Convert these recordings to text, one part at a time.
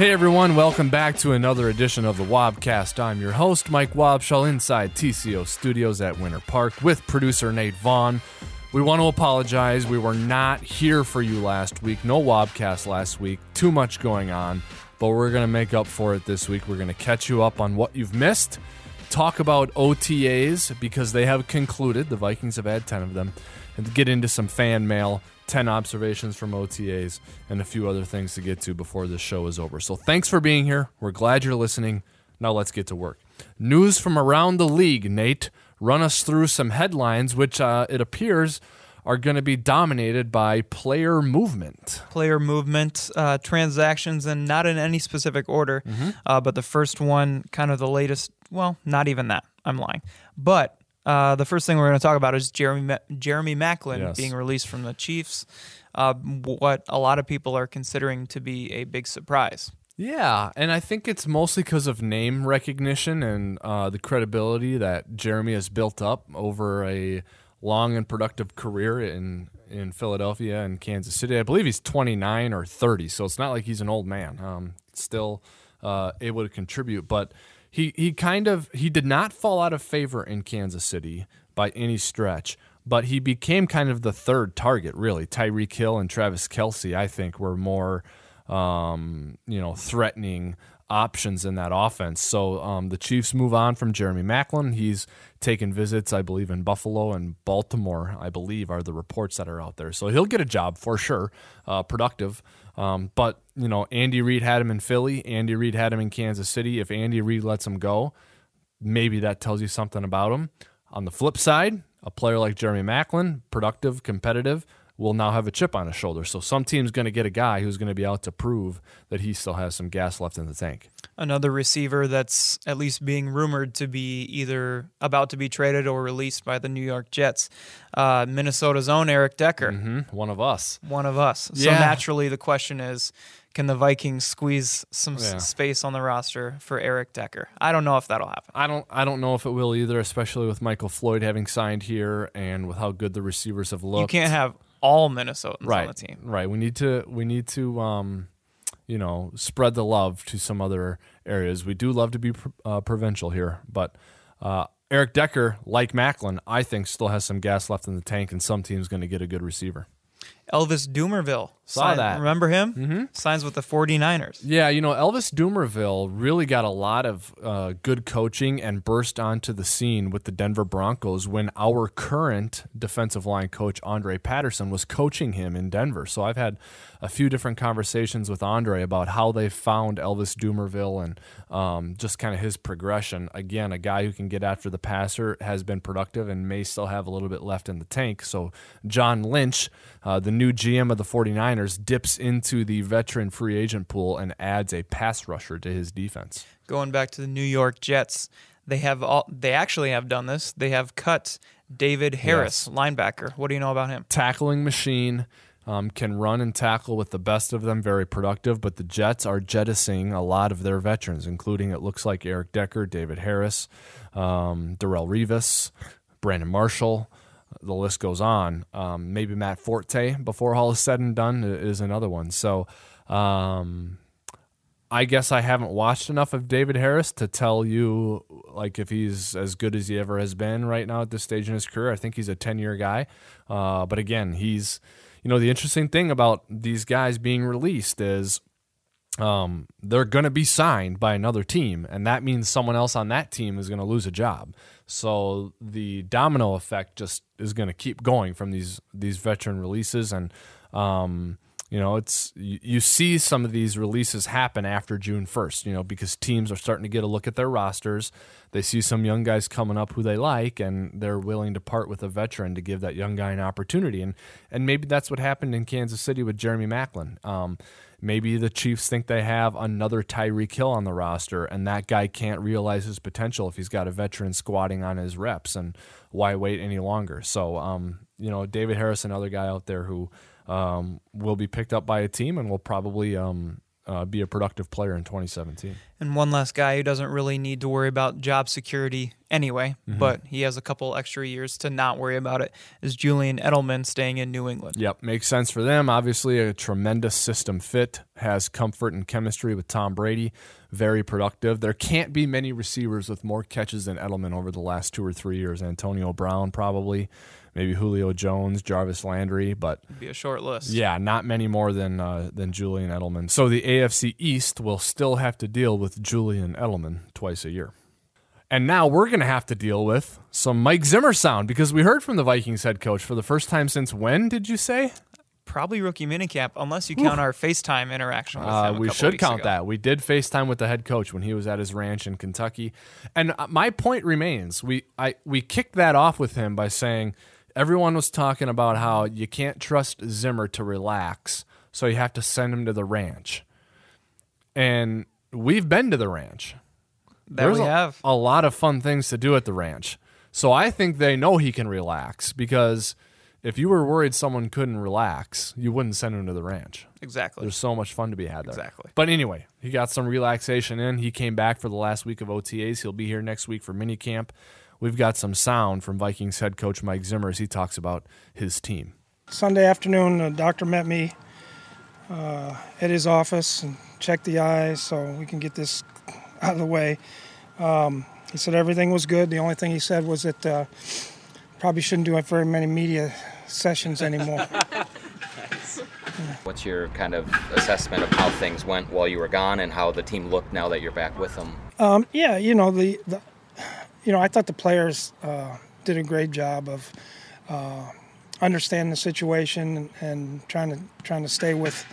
Hey everyone, welcome back to another edition of the Wobcast. I'm your host, Mike Wobschall, inside TCO Studios at Winter Park with producer Nate Vaughn. We want to apologize. We were not here for you last week. No Wobcast last week. Too much going on, but we're going to make up for it this week. We're going to catch you up on what you've missed, talk about OTAs because they have concluded. The Vikings have had 10 of them, and get into some fan mail 10 observations from OTAs, and a few other things to get to before this show is over. So thanks for being here. We're glad you're listening. Now let's get to work. News from around the league, Nate. Run us through some headlines, which uh, it appears are going to be dominated by player movement. Player movement, uh, transactions, and not in any specific order. Mm-hmm. Uh, but the first one, kind of the latest, well, not even that. I'm lying. But uh, the first thing we're going to talk about is Jeremy Ma- Jeremy Maclin Yes. being released from the Chiefs. Uh, what a lot of people are considering to be a big surprise. Yeah, and I think it's mostly because of name recognition and uh, the credibility that Jeremy has built up over a long and productive career in in Philadelphia and Kansas City. I believe he's 29 or 30, so it's not like he's an old man. Um, still uh, able to contribute, but he he kind of he did not fall out of favor in Kansas City by any stretch. But he became kind of the third target, really. Tyreek Hill and Travis Kelce, I think, were more um, you know, threatening options in that offense. So um, the Chiefs move on from Jeremy Maclin. He's taken visits, I believe, in Buffalo and Baltimore. I believe are the reports that are out there. So he'll get a job for sure, uh, productive. Um, but you know, Andy Reid had him in Philly. Andy Reid had him in Kansas City. If Andy Reid lets him go, maybe that tells you something about him. On the flip side, a player like Jeremy Maclin, productive, competitive, will now have a chip on his shoulder. So some team's going to get a guy who's going to be out to prove that he still has some gas left in the tank. Another receiver that's at least being rumored to be either about to be traded or released by the New York Jets. Uh, Minnesota's own Eric Decker, hmm One of us. one of us. So naturally, the question is can the Vikings squeeze some Yeah. space on the roster for Eric Decker? I don't know if that'll happen. I don't. I don't know if it will either, especially with Michael Floyd having signed here and with how good the receivers have looked. You can't have all Minnesotans right, on the team. Right. We need to. We need to. Um, you know, spread the love to some other areas. We do love to be pr- uh, provincial here, but uh, Eric Decker, like Maclin, I think still has some gas left in the tank, and some team's going to get a good receiver. Elvis Dumervil. Saw signed- that. Remember him? Mm-hmm. Signs with the 49ers. Yeah, you know, Elvis Dumervil really got a lot of uh, good coaching and burst onto the scene with the Denver Broncos when our current defensive line coach, Andre Patterson, was coaching him in Denver. So I've had a few different conversations with Andre about how they found Elvis Dumervil and um, just kind of his progression. Again, a guy who can get after the passer has been productive and may still have a little bit left in the tank. So John Lynch, uh, the new GM of the 49ers, dips into the veteran free agent pool and adds a pass rusher to his defense. Going back to the New York Jets, they have all. They actually have done this. They have cut David Harris, linebacker. What do you know about him? Tackling machine. Um, can run and tackle with the best of them, very productive. But the Jets are jettisoning a lot of their veterans, including it looks like Eric Decker, David Harris, um, Darrelle Revis, Brandon Marshall. The list goes on. Um, maybe Matt Forte, before all is said and done, is another one. So um, I guess I haven't watched enough of David Harris to tell you like if he's as good as he ever has been right now at this stage in his career. I think he's a 10-year guy. Uh, but again, he's you know the interesting thing about these guys being released is um, they're going to be signed by another team, and that means someone else on that team is going to lose a job. So the domino effect just is going to keep going from these these veteran releases, and um, you know it's you, you see some of these releases happen after June first. You know because teams are starting to get a look at their rosters. They see some young guys coming up who they like, and they're willing to part with a veteran to give that young guy an opportunity. And and maybe that's what happened in Kansas City with Jeremy Maclin. Um, Maybe the Chiefs think they have another Tyreek Hill on the roster, and that guy can't realize his potential if he's got a veteran squatting on his reps. And why wait any longer? So, um, you know, David Harris, another guy out there who um, will be picked up by a team and will probably um, uh, be a productive player in 2017. And one last guy who doesn't really need to worry about job security anyway, but he has a couple extra years to not worry about it. Is Julian Edelman staying in New England? Yep, makes sense for them. Obviously, a tremendous system fit, has comfort and chemistry with Tom Brady, very productive. There can't be many receivers with more catches than Edelman over the last two or three years. Antonio Brown, probably, maybe Julio Jones, Jarvis Landry, but Be a short list. yeah, not many more than uh, than Julian Edelman. So the AFC East will still have to deal with Julian Edelman twice a year. And now we're going to have to deal with some Mike Zimmer sound because we heard from the Vikings head coach for the first time since when did you say? Probably rookie minicamp, unless you count our FaceTime interaction with Uh, him. we should count ago. that. We did FaceTime with the head coach when he was at his ranch in Kentucky. And uh, my point remains. We I we kicked that off with him by saying everyone was talking about how you can't trust Zimmer to relax, so you have to send him to the ranch. And we've been to the ranch. That There's we a, have. a lot of fun things to do at the ranch. So I think they know he can relax because if you were worried someone couldn't relax, you wouldn't send him to the ranch. Exactly. There's so much fun to be had there. Exactly. But anyway, he got some relaxation in. He came back for the last week of OTAs. He'll be here next week for minicamp. We've got some sound from Vikings head coach Mike Zimmer as he talks about his team. Sunday afternoon, the doctor met me uh, at his office and checked the eyes so we can get this out of the way. Um, he said everything was good. The only thing he said was that uh, probably shouldn't do very many media sessions anymore. What's your kind of assessment of how things went while you were gone and how the team looked now that you're back with them? Um, yeah, you know the, the, you know I thought the players uh, did a great job of uh, understanding the situation and, trying to trying to stay with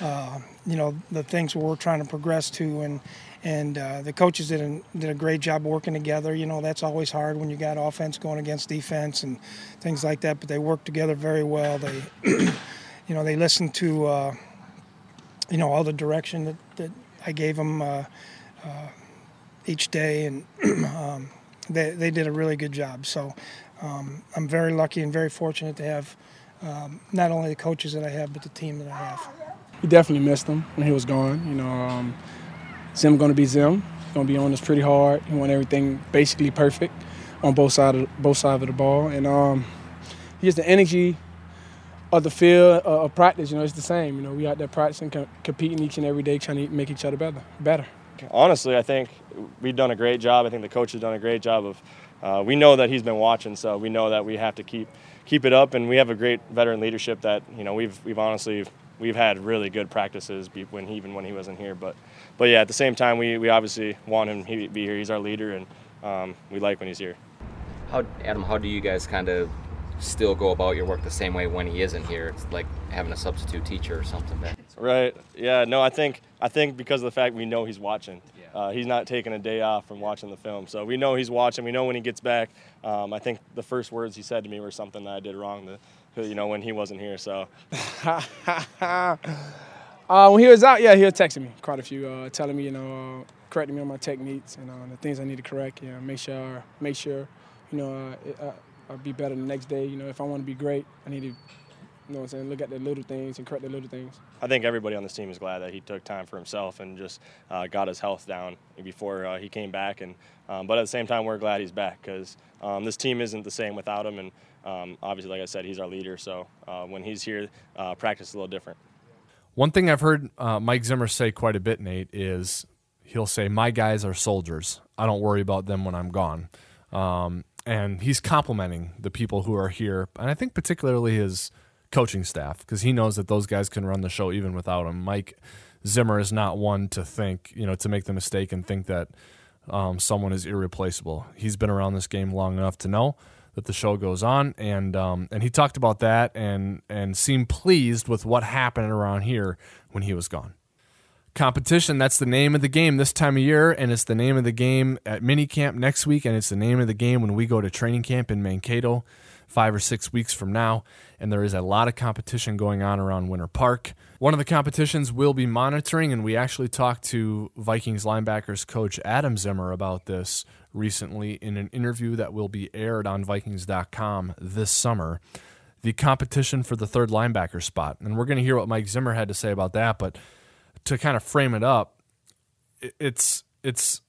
uh, you know the things we're trying to progress to and and uh, the coaches did a, did a great job working together. You know that's always hard when you got offense going against defense and things like that. But they worked together very well. They you know they listened to uh, you know all the direction that, that I gave them. Uh, each day, and um, they, they did a really good job. So um, I'm very lucky and very fortunate to have um, not only the coaches that I have, but the team that I have. We definitely missed him when he was gone. You know, um, Zim going to be Zim. Going to be on us pretty hard. He want everything basically perfect on both sides of both sides of the ball, and um, just the energy of the field uh, of practice. You know, it's the same. You know, we out there practicing, co- competing each and every day, trying to make each other better. Better. Honestly, I think we've done a great job. I think the coach has done a great job of. Uh, we know that he's been watching, so we know that we have to keep keep it up, and we have a great veteran leadership that you know we've we've honestly we've had really good practices when he, even when he wasn't here. But but yeah, at the same time, we, we obviously want him to be here. He's our leader, and um, we like when he's here. How, Adam, how do you guys kind of still go about your work the same way when he isn't here? It's like having a substitute teacher or something. Right. Yeah. No, I think I think because of the fact we know he's watching. Uh, he's not taking a day off from watching the film, so we know he's watching. We know when he gets back. Um, I think the first words he said to me were something that I did wrong. To, you know, when he wasn't here. So uh, when he was out, yeah, he was texting me quite a few, uh, telling me, you know, uh, correcting me on my techniques and uh, the things I need to correct. Yeah, make sure, make sure, you know, uh, it, uh, I'll be better the next day. You know, if I want to be great, I need to, you know, what I'm saying, look at the little things and correct the little things. I think everybody on this team is glad that he took time for himself and just uh, got his health down before uh, he came back. And um, but at the same time, we're glad he's back because um, this team isn't the same without him. And um, obviously, like I said, he's our leader. So uh, when he's here, uh, practice is a little different. One thing I've heard uh, Mike Zimmer say quite a bit, Nate, is he'll say, "My guys are soldiers. I don't worry about them when I'm gone." Um, and he's complimenting the people who are here, and I think particularly his coaching staff because he knows that those guys can run the show even without him. Mike Zimmer is not one to think, you know, to make the mistake and think that um, someone is irreplaceable. He's been around this game long enough to know that the show goes on, and um, and he talked about that and and seemed pleased with what happened around here when he was gone. Competition, that's the name of the game this time of year, and it's the name of the game at minicamp next week, and it's the name of the game when we go to training camp in Mankato five or six weeks from now. And there is a lot of competition going on around Winter Park. One of the competitions we'll be monitoring, and we actually talked to Vikings linebackers coach Adam Zimmer about this recently in an interview that will be aired on Vikings.com this summer. The competition for the third linebacker spot. And we're going to hear what Mike Zimmer had to say about that, but to kind of frame it up, it's it's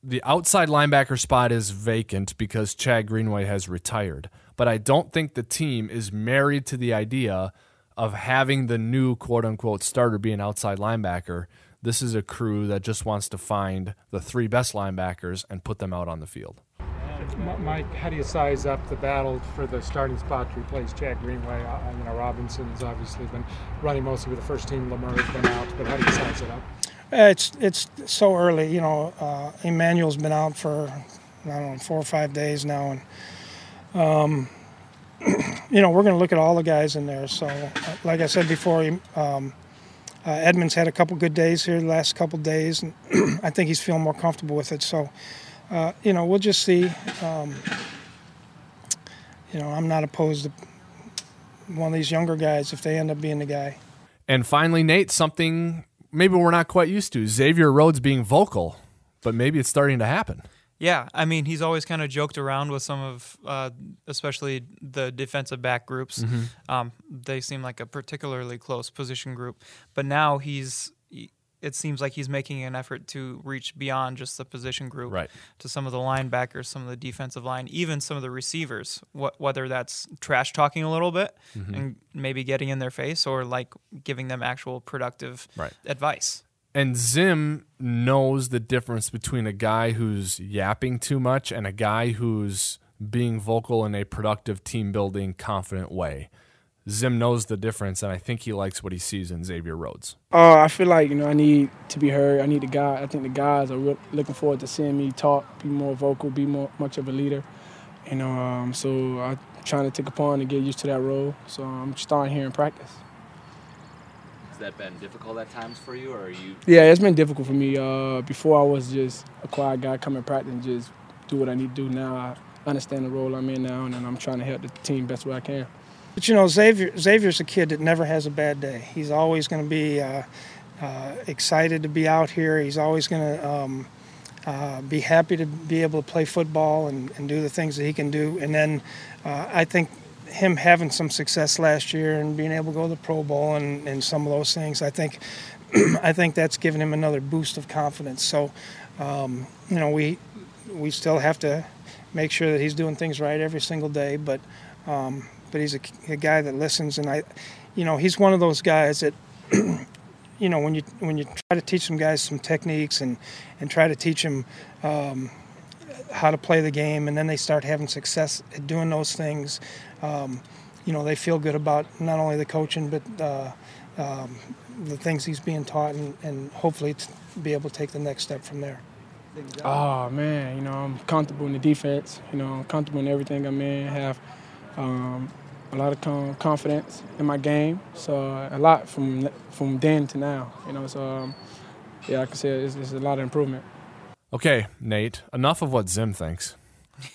the outside linebacker spot is vacant because Chad Greenway has retired. But I don't think the team is married to the idea of having the new quote unquote starter be an outside linebacker. This is a crew that just wants to find the three best linebackers and put them out on the field. Mike, how do you size up the battle for the starting spot to replace Chad Greenway? Uh, you know, Robinson's obviously been running mostly with the first team. Lamur has been out, but how do you size it up? It's it's so early. You know, uh, Emmanuel's been out for I don't know four or five days now, and um, you know we're going to look at all the guys in there. So, uh, like I said before, um, uh, Edmunds had a couple good days here the last couple days, and I think he's feeling more comfortable with it. So, uh, you know, we'll just see. Um, you know, I'm not opposed to one of these younger guys if they end up being the guy. And finally, Nate, something maybe we're not quite used to Xavier Rhodes being vocal, but maybe it's starting to happen. Yeah, I mean, he's always kind of joked around with some of, uh, especially the defensive back groups. Mm-hmm. Um, they seem like a particularly close position group, but now he's. It seems like he's making an effort to reach beyond just the position group Right. to some of the linebackers, some of the defensive line, even some of the receivers. Wh- whether that's trash talking a little bit Mm-hmm. and maybe getting in their face, or like giving them actual productive Right. advice. And Zim knows the difference between a guy who's yapping too much and a guy who's being vocal in a productive team building, confident way. Zim knows the difference, and I think he likes what he sees in Xavier Rhodes. Uh, I feel like you know I need to be heard. I need the guy. I think the guys are real, looking forward to seeing me talk, be more vocal, be more much of a leader. You know, um, so I'm trying to take upon and get used to that role. So I'm starting here in practice. Has that been difficult at times for you, or are you? Yeah, it's been difficult for me. Uh, before I was just a quiet guy, come in practice and just do what I need to do. Now I understand the role I'm in now, and I'm trying to help the team best way I can. But you know, Xavier Xavier's a kid that never has a bad day. He's always going to be uh, uh, excited to be out here. He's always going to um, uh, be happy to be able to play football and, and do the things that he can do. And then uh, I think him having some success last year and being able to go to the Pro Bowl and, and some of those things, I think I think that's given him another boost of confidence. So, um, you know, we we still have to make sure that he's doing things right every single day, but um, but he's a, a guy that listens, and I, you know, he's one of those guys that, you know, when you when you try to teach some guys some techniques and and try to teach them um, how to play the game, and then they start having success at doing those things, um, you know, they feel good about not only the coaching but uh, um, the things he's being taught, and, and hopefully be able to take the next step from there. Oh man, you know I'm comfortable in the defense. You know I'm comfortable in everything I'm in. Have um, a lot of com- confidence in my game. So a lot from from then to now. You know, so um, yeah, I can say it's, it's a lot of improvement. Okay, Nate, enough of what Zim thinks.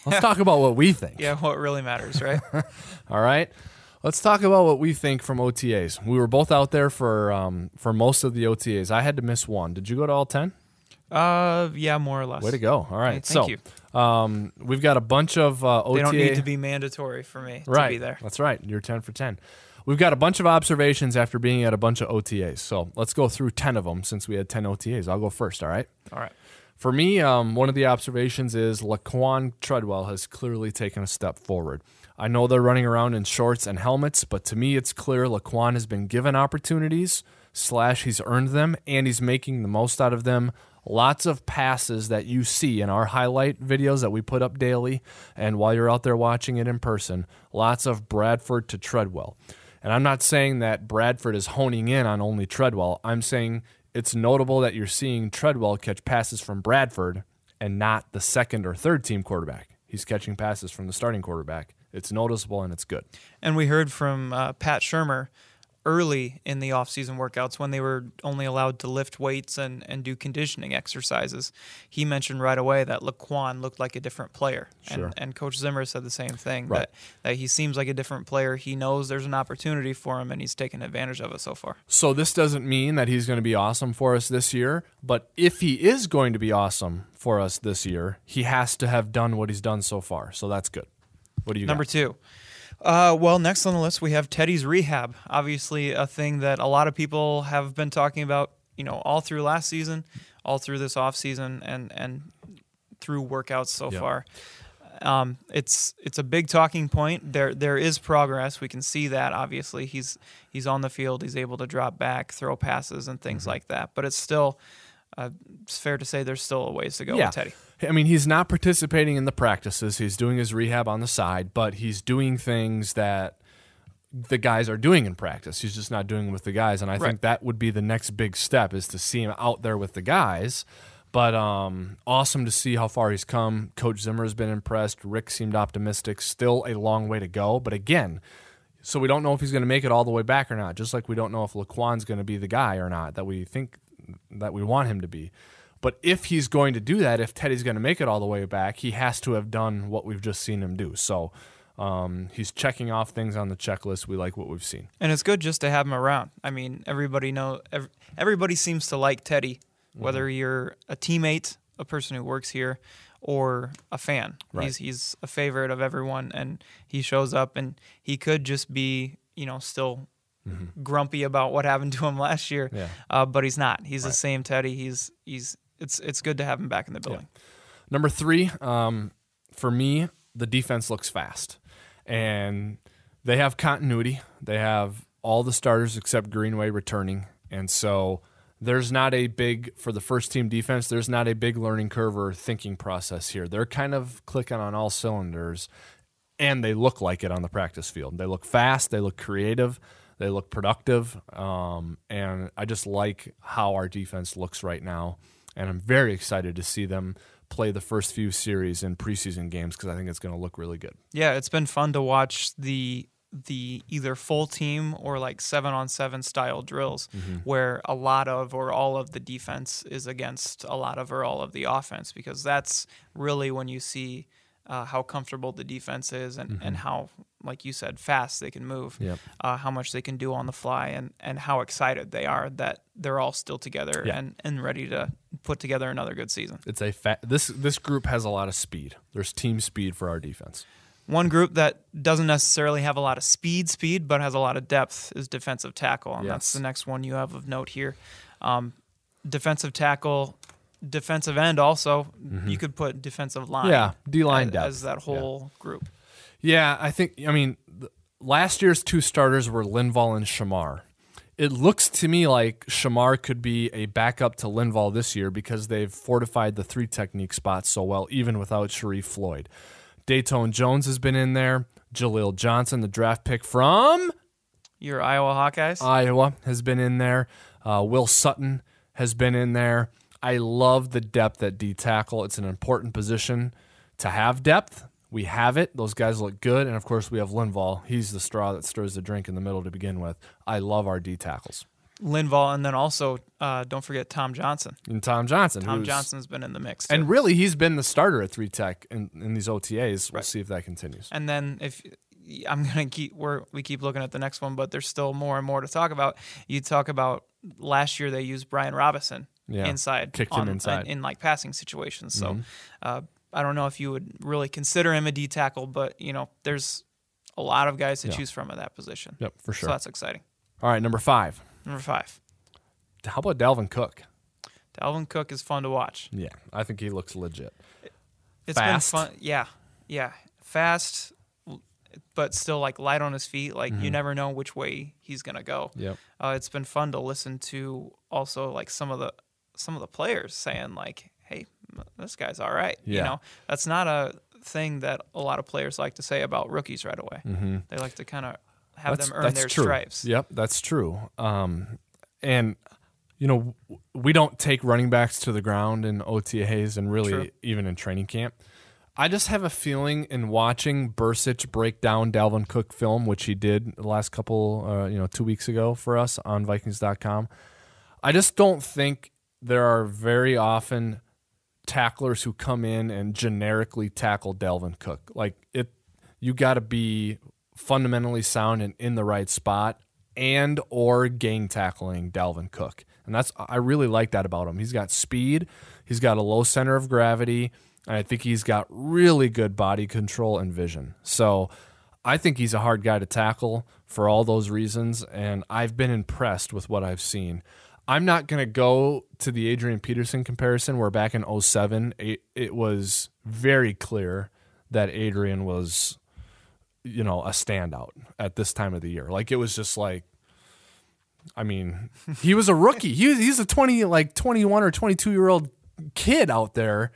Let's talk about what we think. Yeah, what really matters, right? All right. Let's talk about what we think from OTAs. We were both out there for um, for most of the OTAs. I had to miss one. Did you go to all ten? uh, yeah, more or less. Way to go! All right, Hey, thank so you. um, we've got a bunch of uh, OTA. They don't need to be mandatory for me right. to be there. That's right. You're ten for ten. We've got a bunch of observations after being at a bunch of OTAs. So let's go through ten of them since we had ten OTAs. I'll go first. All right. All right. For me, um, one of the observations is Laquan Treadwell has clearly taken a step forward. I know they're running around in shorts and helmets, but to me, it's clear Laquan has been given opportunities, slash, he's earned them, and he's making the most out of them. Lots of passes that you see in our highlight videos that we put up daily, and while you're out there watching it in person, lots of Bradford to Treadwell. And I'm not saying that Bradford is honing in on only Treadwell. I'm saying it's notable that you're seeing Treadwell catch passes from Bradford and not the second or third team quarterback. He's catching passes from the starting quarterback. It's noticeable and it's good. And we heard from uh, Pat Shurmur early in the off-season workouts when they were only allowed to lift weights and, and do conditioning exercises. He mentioned right away that Laquan looked like a different player. Sure. And, and Coach Zimmer said the same thing, Right. that, that he seems like a different player. He knows there's an opportunity for him, and he's taken advantage of it so far. So this doesn't mean that he's going to be awesome for us this year, but if he is going to be awesome for us this year, he has to have done what he's done so far. So that's good. What do you Number got? two. Uh, well, next on the list we have Teddy's rehab. Obviously, a thing that a lot of people have been talking about, you know, all through last season, all through this off season, and and through workouts so Yep. far. Um, it's it's a big talking point. There there is progress. We can see that. Obviously, he's he's on the field. He's able to drop back, throw passes, and things like that. But it's still uh, it's fair to say there's still a ways to go Yeah. with Teddy. I mean, he's not participating in the practices. He's doing his rehab on the side, but he's doing things that the guys are doing in practice. He's just not doing with the guys, and I Right. think that would be the next big step is to see him out there with the guys. But um, awesome to see how far he's come. Coach Zimmer has been impressed. Rick seemed optimistic. Still a long way to go, but again, so we don't know if he's going to make it all the way back or not. Just like we don't know if Laquan's going to be the guy or not that we think that we want him to be. But if he's going to do that, if Teddy's going to make it all the way back, he has to have done what we've just seen him do. So um, he's checking off things on the checklist. We like what we've seen. And it's good just to have him around. I mean, everybody know ev- everybody seems to like Teddy, Mm-hmm. whether you're a teammate, a person who works here, or a fan. Right. He's he's a favorite of everyone, and he shows up, and he could just be, you know, still grumpy about what happened to him last year. Mm-hmm. Yeah. Uh, but he's not. He's the same Teddy. He's he's it's it's good to have him back in the building. Number three, um, for me, the defense looks fast, and they have continuity. They have all the starters except Greenway returning, and so there's not a big for the first team defense. There's not a big learning curve or thinking process here. They're kind of clicking on all cylinders, and they look like it on the practice field. They look fast. They look creative. They look productive, um, and I just like how our defense looks right now. And I'm very excited to see them play the first few series in preseason games because I think it's going to look really good. Yeah, it's been fun to watch the the either full team or like seven on seven style drills where a lot of or all of the defense is against a lot of or all of the offense because that's really when you see uh, how comfortable the defense is and, and how like you said fast they can move Yep. uh, how much they can do on the fly and, and how excited they are that they're all still together Yeah. and, and ready to put together another good season It's a fa- this this group has a lot of speed. There's team speed for our defense. One group that doesn't necessarily have a lot of speed, speed, but has a lot of depth is defensive tackle, and that's the next one you have of note here. Um, defensive tackle, defensive end, also you could put defensive line, Mm-hmm. Yeah, D-line as, depth. as that Yeah. whole group. Yeah, I think. I mean, last year's two starters were Linval and Shamar. It looks to me like Shamar could be a backup to Linval this year because they've fortified the three technique spots so well, even without Sharrif Floyd. Datone Jones has been in there. Jaleel Johnson, the draft pick from Your Iowa Hawkeyes, Iowa, has been in there. Uh, Will Sutton has been in there. I love the depth at D tackle. It's an important position to have depth. We have it. Those guys look good. And of course, we have Linval. He's the straw that stirs the drink in the middle to begin with. I love our D tackles. Linval, and then also uh, don't forget Tom Johnson. And Tom Johnson. Tom Johnson's been in the mix, too. And really, he's been the starter at three tech in, in these OTAs. We'll see if that continues. And then if I'm gonna keep we're, we keep looking at the next one, but there's still more and more to talk about. You talk about last year they used Brian Robison Yeah, inside, kicked him on- inside. Mm-hmm. in, like passing situations. So uh, I don't know if you would really consider him a D tackle, but you know there's a lot of guys to choose from at that position. Yep, for sure. So that's exciting. All right, number five. Number five, How about Dalvin Cook? Dalvin Cook is fun to watch. Yeah, I think he looks legit. It's Fast. been fun. Yeah, yeah, fast, but still like light on his feet. Like you never know which way he's gonna go. Mm-hmm. Uh, it's been fun to listen to also like some of the some of the players saying like, "Hey, this guy's all right." You know, that's not a thing that a lot of players like to say about rookies right away. Mm-hmm. They like to kind of have them earn their true. stripes. Yep, that's true. Um, and you know, we don't take running backs to the ground in OTAs and really True. even in training camp. I just have a feeling in watching Bursich break down Dalvin Cook film, which he did the last couple, uh, you know, two weeks ago for us on Vikings.com. I just don't think there are very often tacklers who come in and generically tackle Dalvin Cook. Like it, you got to be fundamentally sound and in the right spot, and or gang tackling Dalvin Cook. And that's I really like that about him. He's got speed. He's got a low center of gravity. And I think he's got really good body control and vision. So I think he's a hard guy to tackle for all those reasons. And I've been impressed with what I've seen. I'm not going to go to the Adrian Peterson comparison where back in 07, it, it was very clear that Adrian was, you know, a standout at this time of the year. Like it was just like, I mean, he was a rookie. He was, he's a 20, like 21 or 22 year old kid out there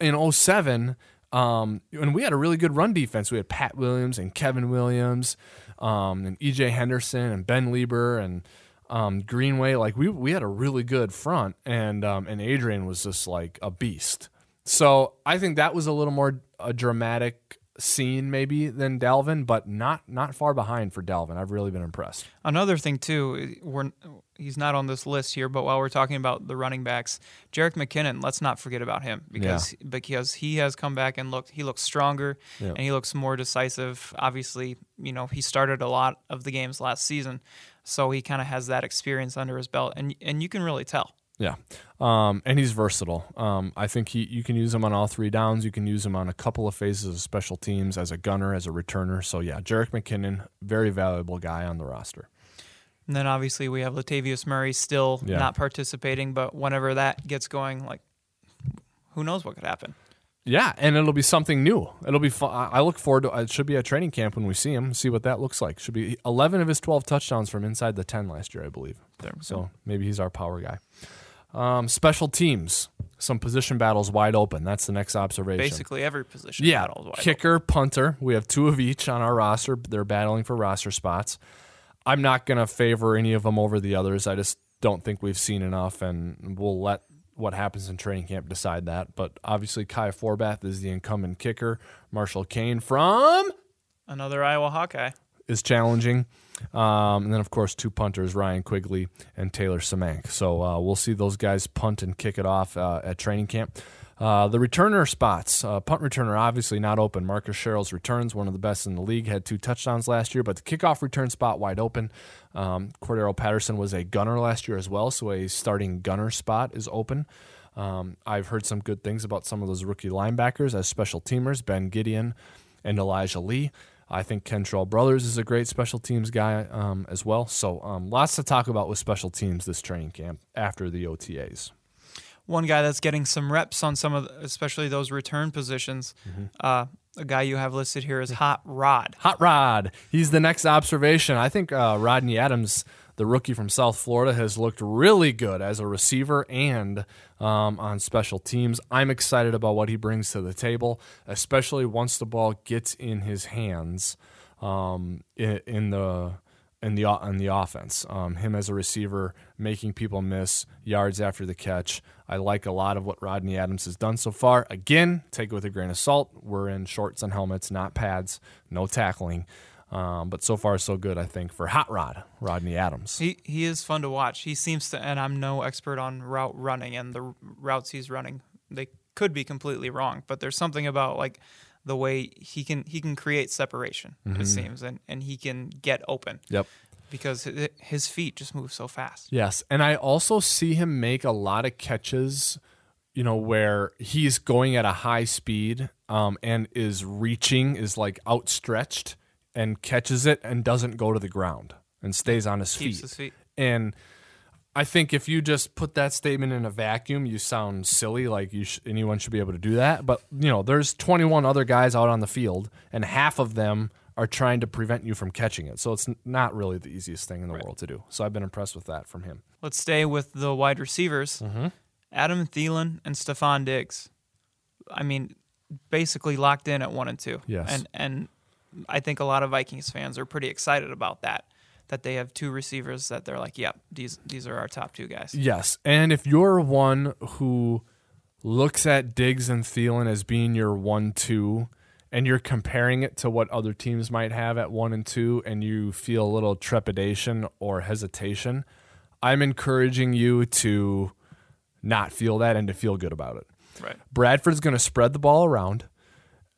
in 07. Um, and we had a really good run defense. We had Pat Williams and Kevin Williams, um, and EJ Henderson and Ben Leber and, um, Greenway. Like we we had a really good front, and um, and Adrian was just like a beast. So I think that was a little more a dramatic scene maybe than Dalvin, but not not far behind for Dalvin. I've really been impressed. Another thing too, we're he's not on this list here, but while we're talking about the running backs, Jerick McKinnon, let's not forget about him because yeah. because he has come back and looked he looks stronger yeah. and he looks more decisive. Obviously, you know, he started a lot of the games last season, so he kind of has that experience under his belt and and you can really tell. Yeah, um, and he's versatile. Um, I think he you can use him on all three downs. You can use him on a couple of phases of special teams as a gunner, as a returner. So yeah, Jerick McKinnon, very valuable guy on the roster. And then obviously we have Latavius Murray still yeah. not participating, but whenever that gets going, like who knows what could happen. Yeah, and it'll be something new. It'll be fun. I look forward to. It should be a training camp when we see him. See what that looks like. Should be eleven of his twelve touchdowns from inside the ten last year, I believe. So maybe he's our power guy. Um, special teams, some position battles wide open. That's the next observation. Basically, every position yeah, kicker, open. punter. We have two of each on our roster. They're battling for roster spots. I'm not going to favor any of them over the others. I just don't think we've seen enough, and we'll let what happens in training camp decide that. But obviously, Kai Forbath is the incumbent kicker. Marshall Koehn from another Iowa Hawkeye is challenging. Um, and then, of course, two punters, Ryan Quigley and Taylor Symmank. So uh, we'll see those guys punt and kick it off uh, at training camp. Uh, the returner spots, uh, punt returner obviously not open. Marcus Sherels returns, one of the best in the league, had two touchdowns last year, but the kickoff return spot wide open. Um, Cordarrelle Patterson was a gunner last year as well, so a starting gunner spot is open. Um, I've heard some good things about some of those rookie linebackers as special teamers, Ben Gedeon and Elijah Lee. I think Kentrell Brothers is a great special teams guy um, as well. So um, lots to talk about with special teams this training camp after the OTAs. One guy that's getting some reps on some of, the, especially those return positions. Mm-hmm. Uh, a guy you have listed here is Hot Rod. Hot Rod. He's the next observation. I think uh, Rodney Adams the rookie from South Florida has looked really good as a receiver and um, on special teams. I'm excited about what he brings to the table, especially once the ball gets in his hands um, in, in, the in the in the offense. Um, him as a receiver, making people miss yards after the catch. I like a lot of what Rodney Adams has done so far. Again, take it with a grain of salt. We're in shorts and helmets, not pads, no tackling. Um, but so far, so good, I think, for Hot Rod, Rodney Adams. He he is fun to watch. He seems to, and I'm no expert on route running and the routes he's running. They could be completely wrong, but there's something about like the way he can he can create separation. Mm-hmm. It seems, and and he can get open. Yep. Because his feet just move so fast. Yes, and I also see him make a lot of catches you know, where he's going at a high speed um, and is reaching, is like outstretched and catches it and doesn't go to the ground and stays on his feet. His feet. And I think if you just put that statement in a vacuum, you sound silly. Like you sh- anyone should be able to do that. But you know, there's 21 other guys out on the field, and half of them are trying to prevent you from catching it. So it's not really the easiest thing in the right. world to do. So I've been impressed with that from him. Let's stay with the wide receivers. Mm-hmm. Adam Thielen and Stefon Diggs. I mean, basically locked in at one and two. Yes. And and I think a lot of Vikings fans are pretty excited about that. That they have two receivers that they're like, yep, these these are our top two guys. Yes, and if you're one who looks at Diggs and Thielen as being your one-two, and you're comparing it to what other teams might have at one and two, and you feel a little trepidation or hesitation, I'm encouraging you to not feel that and to feel good about it. Right. Bradford's going to spread the ball around.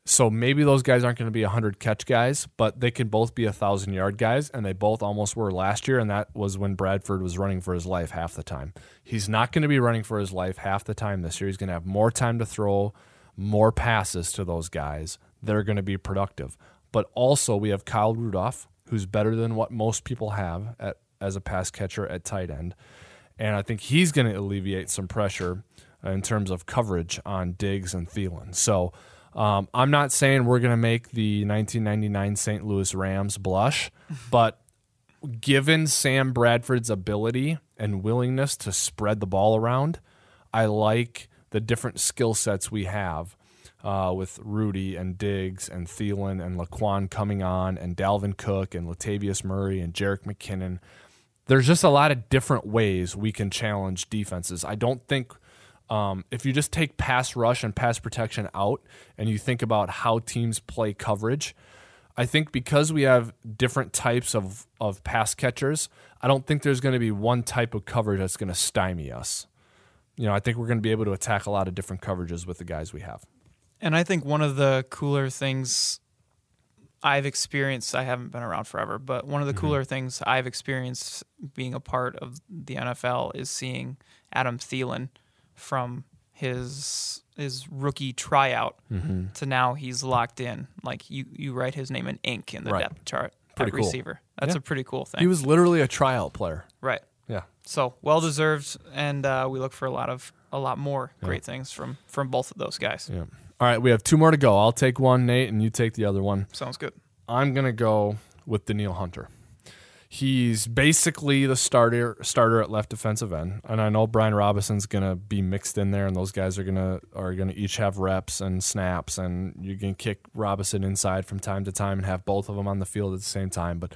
So maybe those guys aren't going to be 100 catch guys, but they can both be 1,000 yard guys, and they both almost were last year, and that was when Bradford was running for his life half the time. He's not going to be running for his life half the time this year. He's going to have more time to throw, more passes to those guys. They're going to be productive. But also, we have Kyle Rudolph, who's better than what most people have at, as a pass catcher at tight end. and I think he's going to alleviate some pressure in terms of coverage on Diggs and Thielen. So um, I'm not saying we're going to make the 1999 St. Louis Rams blush, but given Sam Bradford's ability and willingness to spread the ball around, I like the different skill sets we have uh, with Rudy and Diggs and Thielen and Laquan coming on and Dalvin Cook and Latavius Murray and Jerick McKinnon. There's just a lot of different ways we can challenge defenses. I don't think um, if you just take pass rush and pass protection out and you think about how teams play coverage, I think because we have different types of, of pass catchers, I don't think there's going to be one type of coverage that's going to stymie us. You know, I think we're going to be able to attack a lot of different coverages with the guys we have. And I think one of the cooler things I've experienced, I haven't been around forever, but one of the cooler things I've experienced being a part of the NFL is seeing Adam Thielen from his his rookie tryout to now he's locked in. Like you, you write his name in ink in the Right. depth chart Pretty at cool. receiver. That's Yeah. a pretty cool thing. He was literally a tryout player. right. Yeah. So well deserved, and uh, we look for a lot of a lot more great things from from both of those guys. Yeah. All right, we have two more to go. I'll take one, Nate, and you take the other one. Sounds good. I'm gonna go with Danielle Hunter. He's basically the starter starter at left defensive end, and I know Brian Robison's gonna be mixed in there, and those guys are gonna are gonna each have reps and snaps, and you can kick Robison inside from time to time and have both of them on the field at the same time. But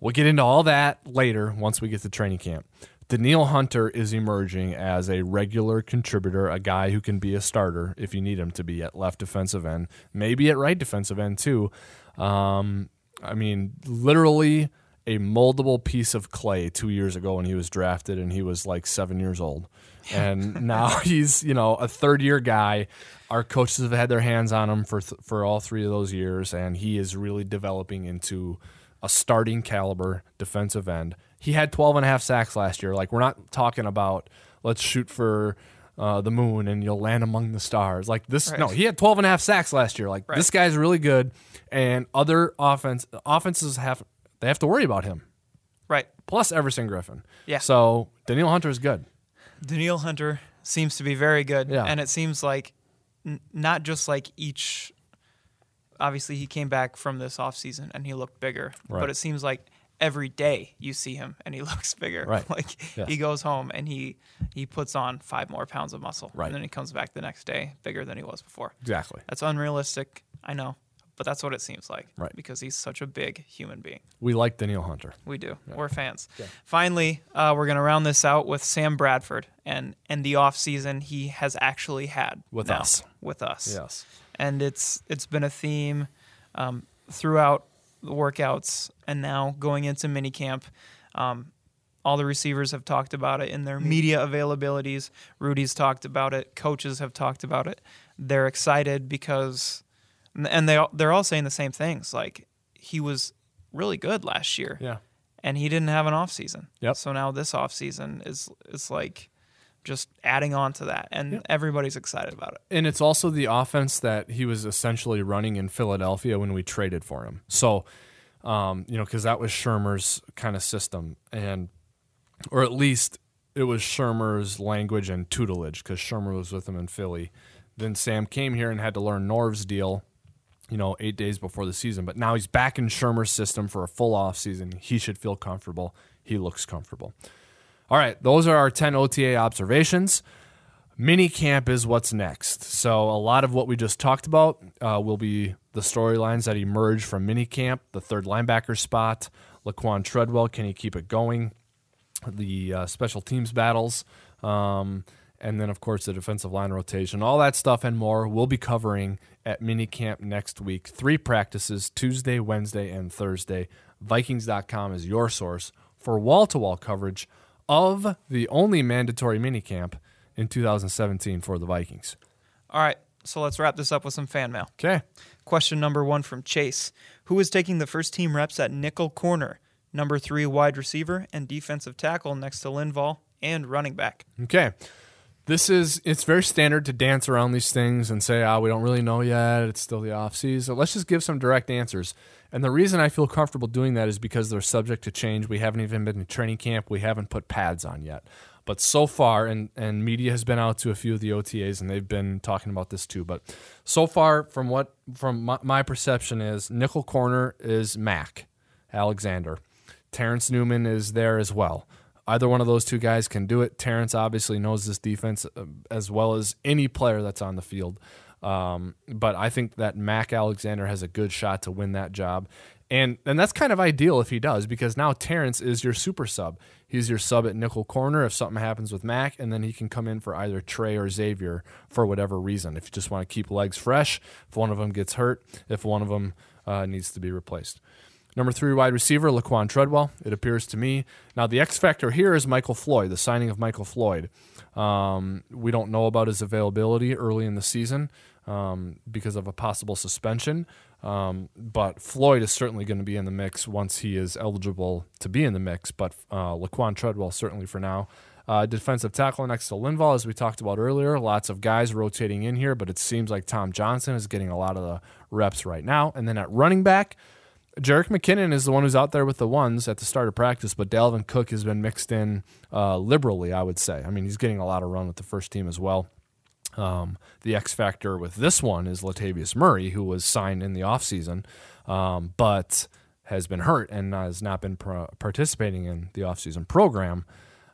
we'll get into all that later once we get to training camp. Danielle Hunter is emerging as a regular contributor, a guy who can be a starter if you need him to be at left defensive end, maybe at right defensive end too. Um, I mean, literally a moldable piece of clay two years ago when he was drafted and he was like seven years old. And now he's, you know, a third year guy. Our coaches have had their hands on him for, th- for all three of those years, and he is really developing into a starting caliber defensive end. He had 12 and a half sacks last year. Like, we're not talking about let's shoot for uh, the moon and you'll land among the stars. Like, this, no, he had 12 and a half sacks last year. Like, Right. this guy's really good, and other offense offenses have they have to worry about him. Right. Plus Everson Griffen. Yeah. So Danielle Hunter is good. Danielle Hunter seems to be very good. Yeah. And it seems like n- not just like each. Obviously, he came back from this offseason and he looked bigger. Right. But it seems like every day you see him and he looks bigger. Right. Like Yes. he goes home and he he puts on five more pounds of muscle. Right. And then he comes back the next day bigger than he was before. Exactly. That's unrealistic. I know. But that's what it seems like. Right. Because he's such a big human being. We like Danielle Hunter. We do. We're fans. Finally, uh, we're going to round this out with Sam Bradford and and the off season he has actually had With now, us. With us. Yes. And it's it's been a theme um, throughout the workouts and now going into minicamp. Um, all the receivers have talked about it in their media availabilities. Rudy's talked about it. Coaches have talked about it. They're excited because, and they all- they're all saying the same things. Like he was really good last year Yeah. and he didn't have an off season. Yep. So now this off season is is like just adding on to that, and everybody's excited about it. And it's also the offense that he was essentially running in Philadelphia when we traded for him. So, um, you know, because that was Shurmur's kind of system, and or at least it was Shurmur's language and tutelage because Shurmur was with him in Philly. Then Sam came here and had to learn Norv's deal, you know, eight days before the season. But now he's back in Shurmur's system for a full off season. He should feel comfortable. He looks comfortable. All right, those are our 10 OTA observations. Mini camp is what's next. So a lot of what we just talked about uh, will be the storylines that emerge from mini camp. The third linebacker spot, Laquan Treadwell, can he keep it going? The uh, special teams battles, um, and then of course the defensive line rotation. All that stuff and more we'll be covering at mini camp next week. Three practices: Tuesday, Wednesday, and Thursday. Vikings.com is your source for wall-to-wall coverage of the only mandatory minicamp in 2017 for the Vikings. All right, so let's wrap this up with some fan mail. Okay. Question number one from Chase: Who is taking the first team reps at nickel corner, number three wide receiver, and defensive tackle next to Linval and running back? Okay. This is it's very standard to dance around these things and say, "Ah, we don't really know yet. It's still the off season." Let's just give some direct answers. And the reason I feel comfortable doing that is because they're subject to change. We haven't even been to training camp. We haven't put pads on yet. But so far, and, and media has been out to a few of the OTAs, and they've been talking about this too. But so far, from what from my, my perception is, nickel corner is Mac Alexander. Terence Newman is there as well. Either one of those two guys can do it. Terence obviously knows this defense uh, as well as any player that's on the field. Um, but I think that Mac Alexander has a good shot to win that job. And and that's kind of ideal if he does because now Terence is your super sub. He's your sub at nickel corner if something happens with Mac, and then he can come in for either Trae or Xavier for whatever reason. If you just want to keep legs fresh, if one of them gets hurt, if one of them uh, needs to be replaced. Number three wide receiver, Laquon Treadwell, it appears to me. Now, the X factor here is Michael Floyd, the signing of Michael Floyd. Um, we don't know about his availability early in the season um, because of a possible suspension. Um, but Floyd is certainly going to be in the mix once he is eligible to be in the mix. But uh, Laquon Treadwell, certainly for now. Uh, defensive tackle next to Linval, as we talked about earlier. Lots of guys rotating in here, but it seems like Tom Johnson is getting a lot of the reps right now. And then at running back, Jerick McKinnon is the one who's out there with the ones at the start of practice, but Dalvin Cook has been mixed in uh, liberally, I would say. I mean, he's getting a lot of run with the first team as well. Um, the X factor with this one is Latavius Murray, who was signed in the offseason, um, but has been hurt and has not been pro- participating in the offseason program.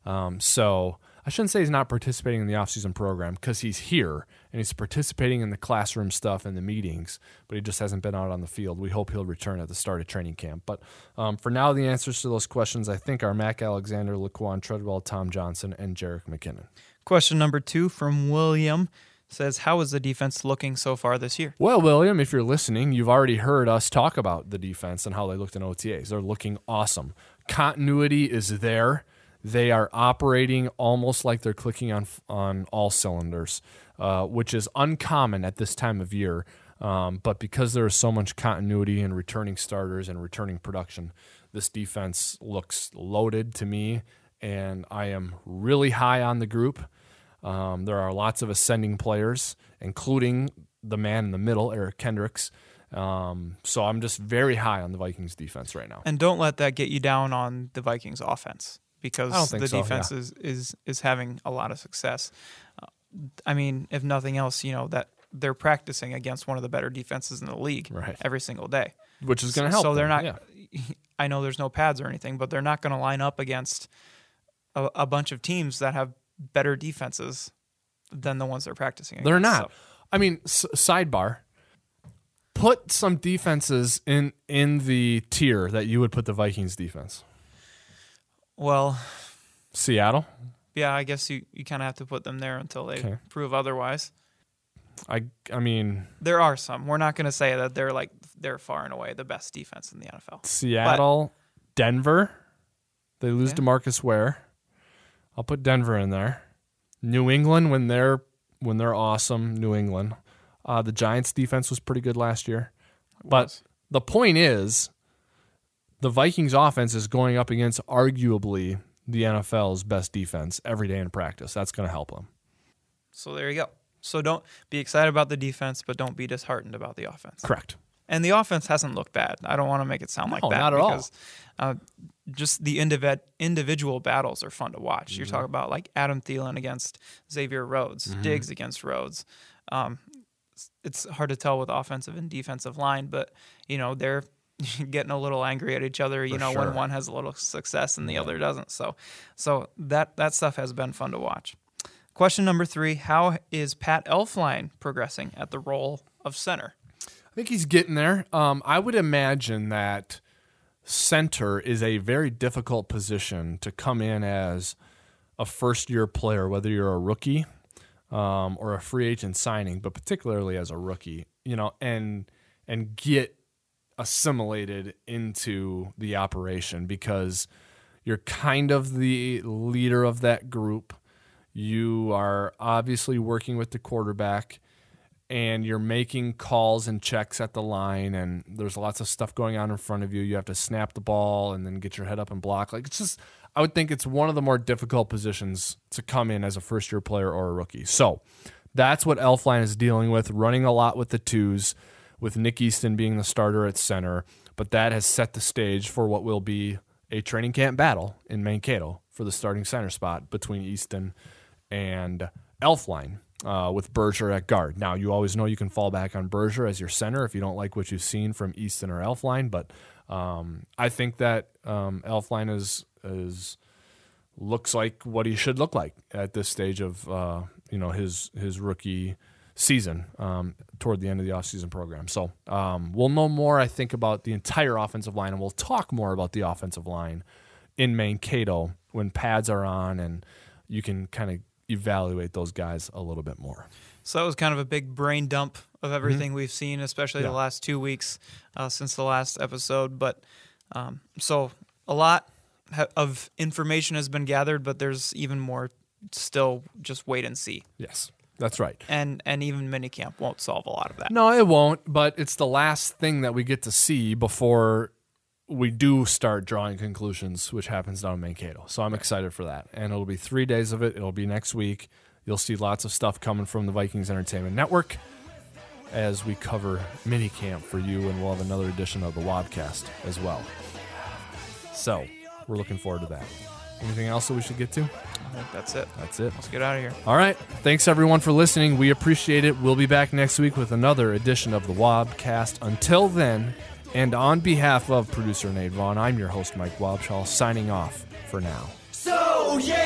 Um, so I shouldn't say he's not participating in the offseason program because he's here and he's participating in the classroom stuff and the meetings, but he just hasn't been out on the field. We hope he'll return at the start of training camp. But um, for now, the answers to those questions I think are Mac Alexander, Laquon Treadwell, Tom Johnson, and Jerick McKinnon. Question number two from William says, How is the defense looking so far this year? Well, William, if you're listening, you've already heard us talk about the defense and how they looked in OTAs. They're looking awesome. Continuity is there. They are operating almost like they're clicking on on all cylinders, uh, which is uncommon at this time of year. Um, but because there is so much continuity and returning starters and returning production, this defense looks loaded to me, and I am really high on the group. Um, there are lots of ascending players, including the man in the middle, Eric Kendricks. Um, so I'm just very high on the Vikings defense right now. And don't let that get you down on the Vikings offense because the so, defense yeah. is, is is having a lot of success. Uh, I mean, if nothing else, you know that they're practicing against one of the better defenses in the league Right. every single day. Which is going to help. So they're them, not. yeah. I know there's no pads or anything, but they're not going to line up against a, a bunch of teams that have better defenses than the ones they're practicing. They're against. not. I mean, s- sidebar. Put some defenses in in the tier that you would put the Vikings defense. Well, Seattle. yeah, I guess you, you kind of have to put them there until they Okay. prove otherwise. I I mean There are some. We're not going to say that they're like they're far and away the best defense in the NFL. Seattle, Denver. They lose Yeah. DeMarcus Ware. I'll put Denver in there. New England when they're when they're awesome. New England. Uh, the Giants defense was pretty good last year, but the point is, the Vikings offense is going up against arguably the NFL's best defense every day in practice. That's going to help them. So there you go. So don't be excited about the defense, but don't be disheartened about the offense. Correct. And the offense hasn't looked bad. I don't want to make it sound like that not at all. because uh, just the individ- individual battles are fun to watch. Mm-hmm. You're talking about like Adam Thielen against Xavier Rhodes, Mm-hmm. Diggs against Rhodes. Um, it's hard to tell with offensive and defensive line, but you know they're getting a little angry at each other. You For know sure. when one has a little success and the other doesn't. So, so that that stuff has been fun to watch. Question number three: How is Pat Elflein progressing at the role of center? I think he's getting there. Um, I would imagine that center is a very difficult position to come in as a first year player, whether you're a rookie um, or a free agent signing, but particularly as a rookie, you know, and and get assimilated into the operation because you're kind of the leader of that group. You are obviously working with the quarterback and you're making calls and checks at the line and there's lots of stuff going on in front of you. You have to snap the ball and then get your head up and block. Like it's just i would think it's one of the more difficult positions to come in as a first year player or a rookie. So that's what Elflein is dealing with running a lot with the twos with nick easton being the starter at center but that has set the stage for what will be a training camp battle in mankato for the starting center spot between Easton and Elflein. Uh, with Berger at guard. Now, you always know you can fall back on Berger as your center if you don't like what you've seen from Easton or Elflein, but um, I think that um, Elflein is is looks like what he should look like at this stage of uh, you know his his rookie season um, toward the end of the offseason program. So um, we'll know more, I think, about the entire offensive line, and we'll talk more about the offensive line in Mankato when pads are on and you can kind of evaluate those guys a little bit more. So that was kind of a big brain dump of everything we've seen, especially Yeah. the last two weeks uh, since the last episode. But um, so a lot ha- of information has been gathered, but there's even more still. Just wait and see. Yes, that's right. And and even minicamp won't solve a lot of that. No, it won't, but it's the last thing that we get to see before we do start drawing conclusions, which happens down in Mankato. So I'm excited for that. And it'll be three days of it. It'll be next week. You'll see lots of stuff coming from the Vikings Entertainment Network as we cover minicamp for you, and we'll have another edition of the Wobcast as well. So we're looking forward to that. Anything else that we should get to? I think that's it. That's it. Let's get out of here. All right. Thanks everyone for listening. We appreciate it. We'll be back next week with another edition of the Wobcast. Until then, and on behalf of producer Nate Vaughn, I'm your host Mike Wobschall, signing off for now. So yeah, I started with